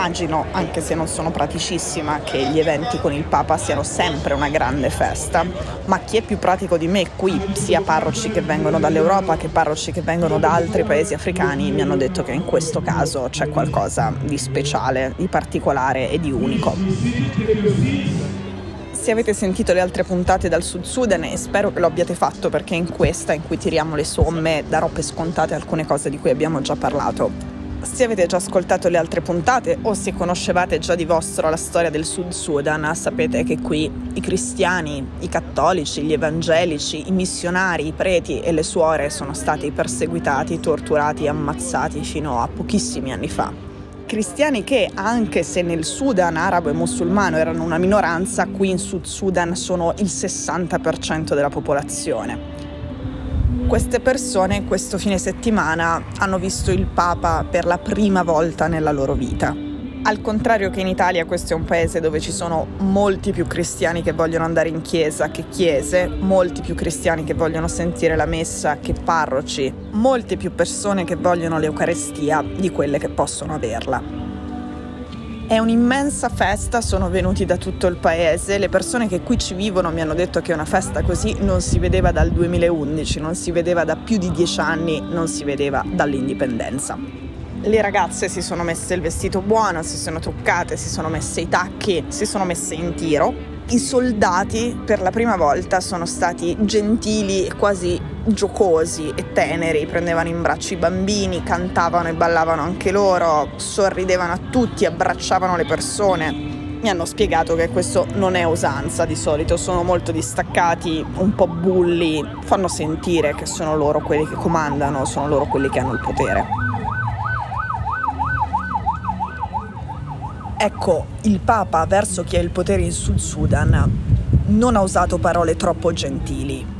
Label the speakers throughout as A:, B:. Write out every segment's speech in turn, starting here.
A: Immagino, anche se non sono praticissima, che gli eventi con il Papa siano sempre una grande festa, ma chi è più pratico di me qui, sia parroci che vengono dall'Europa che parroci che vengono da altri paesi africani, mi hanno detto che in questo caso c'è qualcosa di speciale, di particolare e di unico. Se avete sentito le altre puntate dal Sud Sudan e spero che lo abbiate fatto perché in questa in cui tiriamo le somme darò per scontate alcune cose di cui abbiamo già parlato se avete già ascoltato le altre puntate o se conoscevate già di vostro la storia del Sud Sudan, sapete che qui i cristiani, i cattolici, gli evangelici, i missionari, i preti e le suore sono stati perseguitati, torturati e ammazzati fino a pochissimi anni fa. Cristiani che, anche se nel Sudan arabo e musulmano erano una minoranza, qui in Sud Sudan sono il 60% della popolazione queste persone questo fine settimana hanno visto il Papa per la prima volta nella loro vita. Al contrario che in Italia, questo è un paese dove ci sono molti più cristiani che vogliono andare in chiesa che chiese, molti più cristiani che vogliono sentire la messa che parroci, molte più persone che vogliono l'Eucarestia di quelle che possono averla. È un'immensa festa, sono venuti da tutto il paese, le persone che qui ci vivono mi hanno detto che una festa così non si vedeva dal 2011, non si vedeva da più di dieci anni, non si vedeva dall'indipendenza. Le ragazze si sono messe il vestito buono, si sono truccate, si sono messe i tacchi, si sono messe in tiro i soldati per la prima volta sono stati gentili e quasi giocosi e teneri, prendevano in braccio i bambini, cantavano e ballavano anche loro, sorridevano a tutti, abbracciavano le persone. Mi hanno spiegato che questo non è usanza di solito, sono molto distaccati, un po' bulli, fanno sentire che sono loro quelli che comandano, sono loro quelli che hanno il potere. Ecco, il Papa verso chi ha il potere in Sud Sudan non ha usato parole troppo gentili.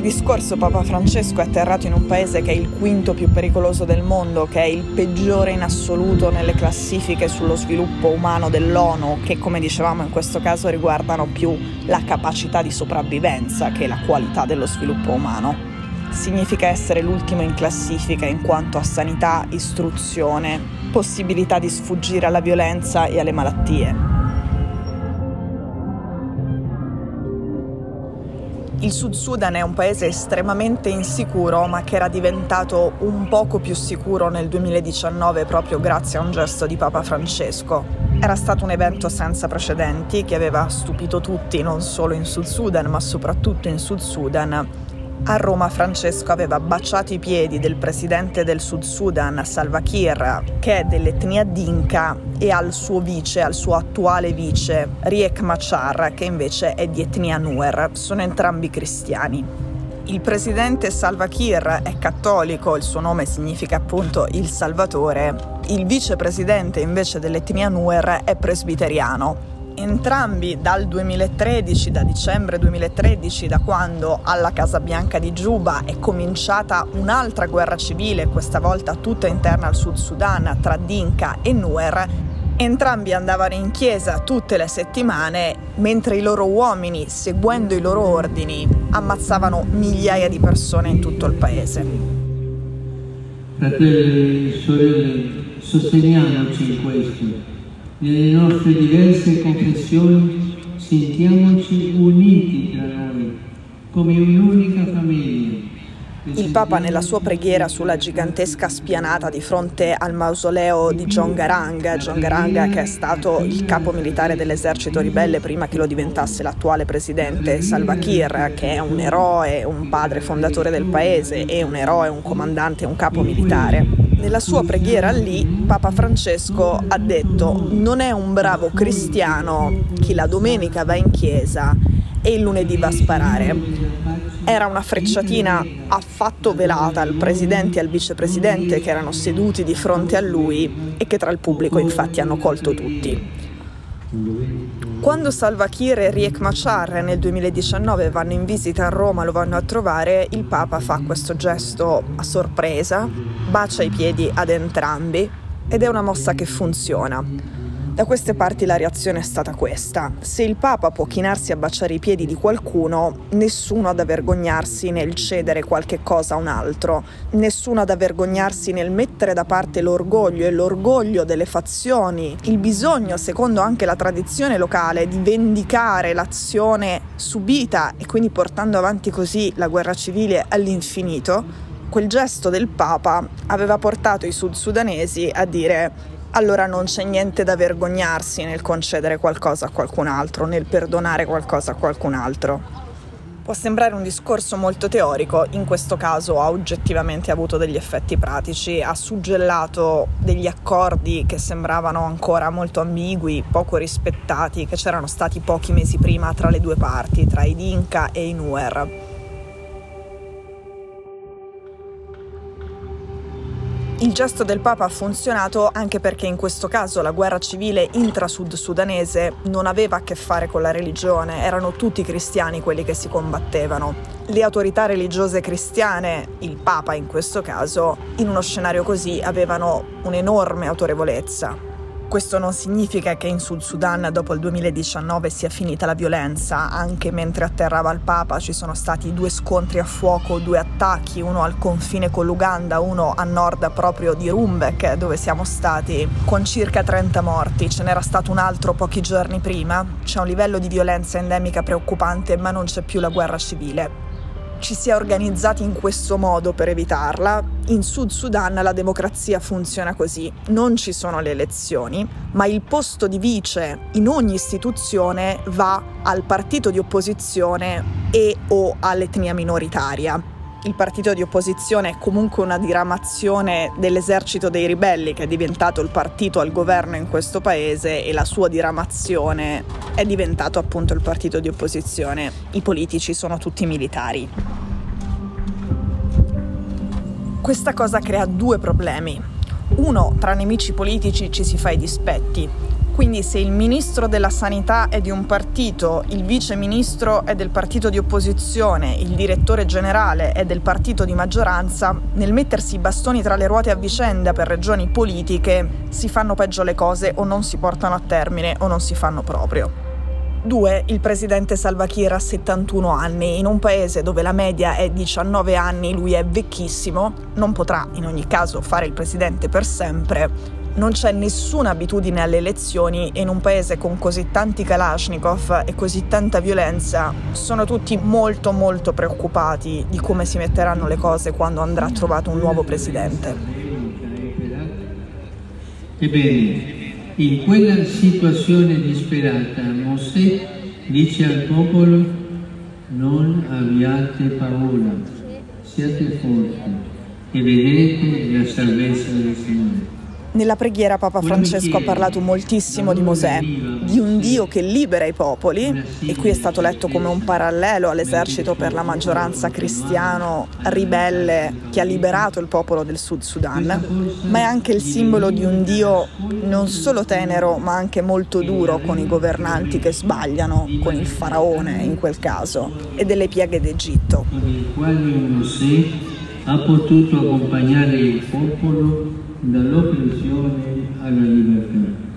A: Venerdì scorso Papa Francesco è atterrato in un paese che è il quinto più pericoloso del mondo, che è il peggiore in assoluto nelle classifiche sullo sviluppo umano dell'ONU, che come dicevamo in questo caso riguardano più la capacità di sopravvivenza che la qualità dello sviluppo umano. Significa essere l'ultimo in classifica in quanto a sanità, istruzione, possibilità di sfuggire alla violenza e alle malattie. Il Sud Sudan è un paese estremamente insicuro, ma che era diventato un poco più sicuro nel 2019 proprio grazie a un gesto di Papa Francesco. Era stato un evento senza precedenti che aveva stupito tutti, non solo in Sud Sudan, ma soprattutto in Sud Sudan, a Roma Francesco aveva baciato i piedi del presidente del Sud Sudan, Salva Kiir, che è dell'etnia Dinka, e al suo vice, al suo attuale vice, Riek Machar, che invece è di etnia Nuer. Sono entrambi cristiani. Il presidente Salva Kiir è cattolico, il suo nome significa appunto il Salvatore. Il vicepresidente invece dell'etnia Nuer è presbiteriano entrambi dal 2013, da dicembre 2013, da quando alla Casa Bianca di Giuba è cominciata un'altra guerra civile, questa volta tutta interna al Sud Sudan, tra Dinka e Nuer, entrambi andavano in chiesa tutte le settimane, mentre i loro uomini, seguendo i loro ordini, ammazzavano migliaia di persone in tutto il paese.
B: Fratelli e sorelle, sosteniamoci in questo nelle nostre diverse confessioni sentiamoci uniti tra noi, come un'unica famiglia.
A: Il Papa nella sua preghiera sulla gigantesca spianata di fronte al mausoleo di John Garang, John Garang che è stato il capo militare dell'esercito ribelle prima che lo diventasse l'attuale presidente Salva Kiir, che è un eroe, un padre fondatore del paese e un eroe, un comandante, un capo militare nella sua preghiera lì Papa Francesco ha detto non è un bravo cristiano chi la domenica va in chiesa, e il lunedì va a sparare. Era una frecciatina affatto velata al presidente e al vicepresidente che erano seduti di fronte a lui e che tra il pubblico infatti hanno colto tutti. Quando Salva Kiir e Riek Machar nel 2019 vanno in visita a Roma, lo vanno a trovare, il Papa fa questo gesto a sorpresa, bacia i piedi ad entrambi ed è una mossa che funziona. Da queste parti la reazione è stata questa. Se il Papa può chinarsi a baciare i piedi di qualcuno, nessuno ha da vergognarsi nel cedere qualche cosa a un altro, nessuno ha da vergognarsi nel mettere da parte l'orgoglio e l'orgoglio delle fazioni, il bisogno, secondo anche la tradizione locale, di vendicare l'azione subita e quindi portando avanti così la guerra civile all'infinito. Quel gesto del Papa aveva portato i sud sudanesi a dire allora non c'è niente da vergognarsi nel concedere qualcosa a qualcun altro, nel perdonare qualcosa a qualcun altro. Può sembrare un discorso molto teorico, in questo caso ha oggettivamente avuto degli effetti pratici, ha suggellato degli accordi che sembravano ancora molto ambigui, poco rispettati, che c'erano stati pochi mesi prima tra le due parti, tra i Dinka e i Nuer. Il gesto del Papa ha funzionato anche perché in questo caso la guerra civile intra-sud sudanese non aveva a che fare con la religione, erano tutti cristiani quelli che si combattevano. Le autorità religiose cristiane, il Papa in questo caso, in uno scenario così avevano un'enorme autorevolezza. Questo non significa che in Sud Sudan dopo il 2019 sia finita la violenza, anche mentre atterrava il Papa ci sono stati due scontri a fuoco, due attacchi, uno al confine con l'Uganda, uno a nord proprio di Rumbek dove siamo stati, con circa 30 morti, ce n'era stato un altro pochi giorni prima, c'è un livello di violenza endemica preoccupante ma non c'è più la guerra civile ci si è organizzati in questo modo per evitarla. In Sud Sudan la democrazia funziona così, non ci sono le elezioni, ma il posto di vice in ogni istituzione va al partito di opposizione e o all'etnia minoritaria il partito di opposizione è comunque una diramazione dell'esercito dei ribelli che è diventato il partito al governo in questo paese e la sua diramazione è diventato appunto il partito di opposizione. I politici sono tutti militari. Questa cosa crea due problemi. Uno, tra nemici politici ci si fa i dispetti, quindi se il ministro della sanità è di un partito, il vice ministro è del partito di opposizione, il direttore generale è del partito di maggioranza, nel mettersi i bastoni tra le ruote a vicenda per ragioni politiche si fanno peggio le cose o non si portano a termine o non si fanno proprio. 2. Il presidente Salva Kiir ha 71 anni. In un paese dove la media è 19 anni, lui è vecchissimo, non potrà in ogni caso fare il presidente per sempre non c'è nessuna abitudine alle elezioni e in un paese con così tanti Kalashnikov e così tanta violenza sono tutti molto molto preoccupati di come si metteranno le cose quando andrà trovato un nuovo presidente.
B: Ebbene, in quella situazione disperata Mosè dice al popolo non abbiate paura, siate forti e vedete la salvezza del Signore.
A: Nella preghiera Papa Francesco ha parlato moltissimo di Mosè, di un Dio che libera i popoli, e qui è stato letto come un parallelo all'esercito per la maggioranza cristiano ribelle che ha liberato il popolo del Sud Sudan, ma è anche il simbolo di un Dio non solo tenero ma anche molto duro con i governanti che sbagliano, con il faraone in quel caso, e delle pieghe d'Egitto.
B: Ha potuto accompagnare il popolo dall'oppressione alla libertà.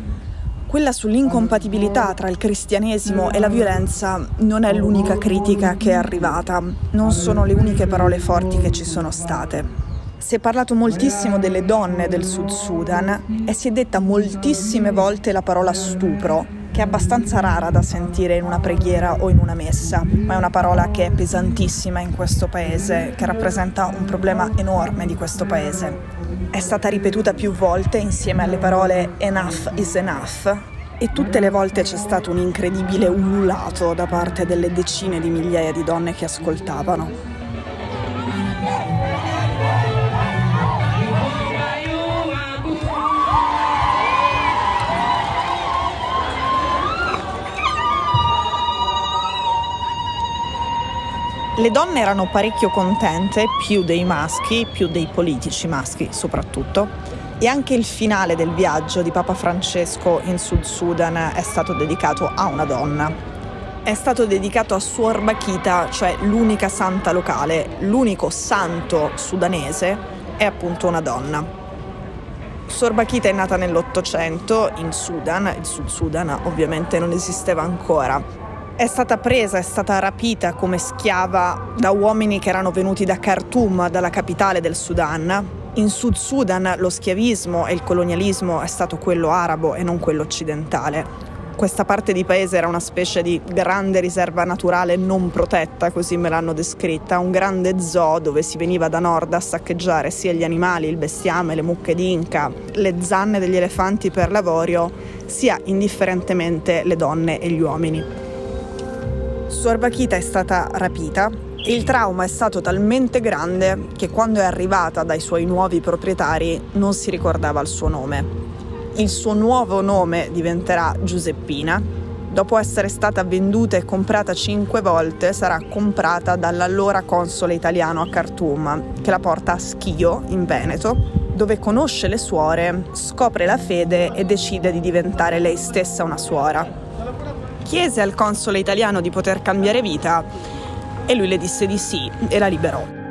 A: Quella sull'incompatibilità tra il cristianesimo e la violenza non è l'unica critica che è arrivata, non sono le uniche parole forti che ci sono state. Si è parlato moltissimo delle donne del Sud Sudan e si è detta moltissime volte la parola stupro, che è abbastanza rara da sentire in una preghiera o in una messa, ma è una parola che è pesantissima in questo paese, che rappresenta un problema enorme di questo paese è stata ripetuta più volte insieme alle parole enough is enough e tutte le volte c'è stato un incredibile ululato da parte delle decine di migliaia di donne che ascoltavano. Le donne erano parecchio contente, più dei maschi, più dei politici maschi soprattutto, e anche il finale del viaggio di Papa Francesco in Sud Sudan è stato dedicato a una donna. È stato dedicato a Suor Bakita, cioè l'unica santa locale, l'unico santo sudanese è appunto una donna. Suor Bakita è nata nell'Ottocento in Sudan, il Sud Sudan ovviamente non esisteva ancora, è stata presa, è stata rapita come schiava da uomini che erano venuti da Khartoum, dalla capitale del Sudan. In Sud Sudan lo schiavismo e il colonialismo è stato quello arabo e non quello occidentale. Questa parte di paese era una specie di grande riserva naturale non protetta, così me l'hanno descritta, un grande zoo dove si veniva da nord a saccheggiare sia gli animali, il bestiame, le mucche d'inca, le zanne degli elefanti per l'avorio, sia indifferentemente le donne e gli uomini. Suor Bakita è stata rapita il trauma è stato talmente grande che quando è arrivata dai suoi nuovi proprietari non si ricordava il suo nome. Il suo nuovo nome diventerà Giuseppina. Dopo essere stata venduta e comprata cinque volte, sarà comprata dall'allora console italiano a Khartoum, che la porta a Schio, in Veneto, dove conosce le suore, scopre la fede e decide di diventare lei stessa una suora chiese al console italiano di poter cambiare vita e lui le disse di sì e la liberò.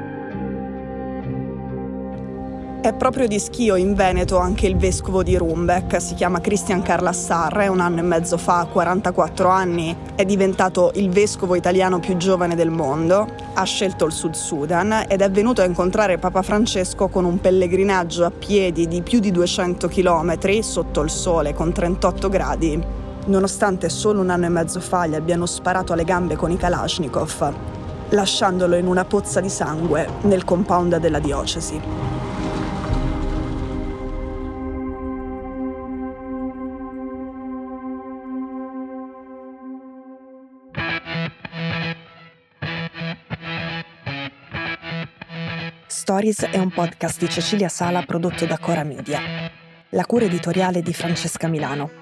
A: È proprio di Schio in Veneto anche il vescovo di Rumbeck, si chiama Christian Carlassar, e un anno e mezzo fa, 44 anni, è diventato il vescovo italiano più giovane del mondo, ha scelto il Sud Sudan ed è venuto a incontrare Papa Francesco con un pellegrinaggio a piedi di più di 200 km sotto il sole con 38 gradi nonostante solo un anno e mezzo fa gli abbiano sparato alle gambe con i Kalashnikov, lasciandolo in una pozza di sangue nel compound della diocesi. Stories è un podcast di Cecilia Sala prodotto da Cora Media. La cura editoriale di Francesca Milano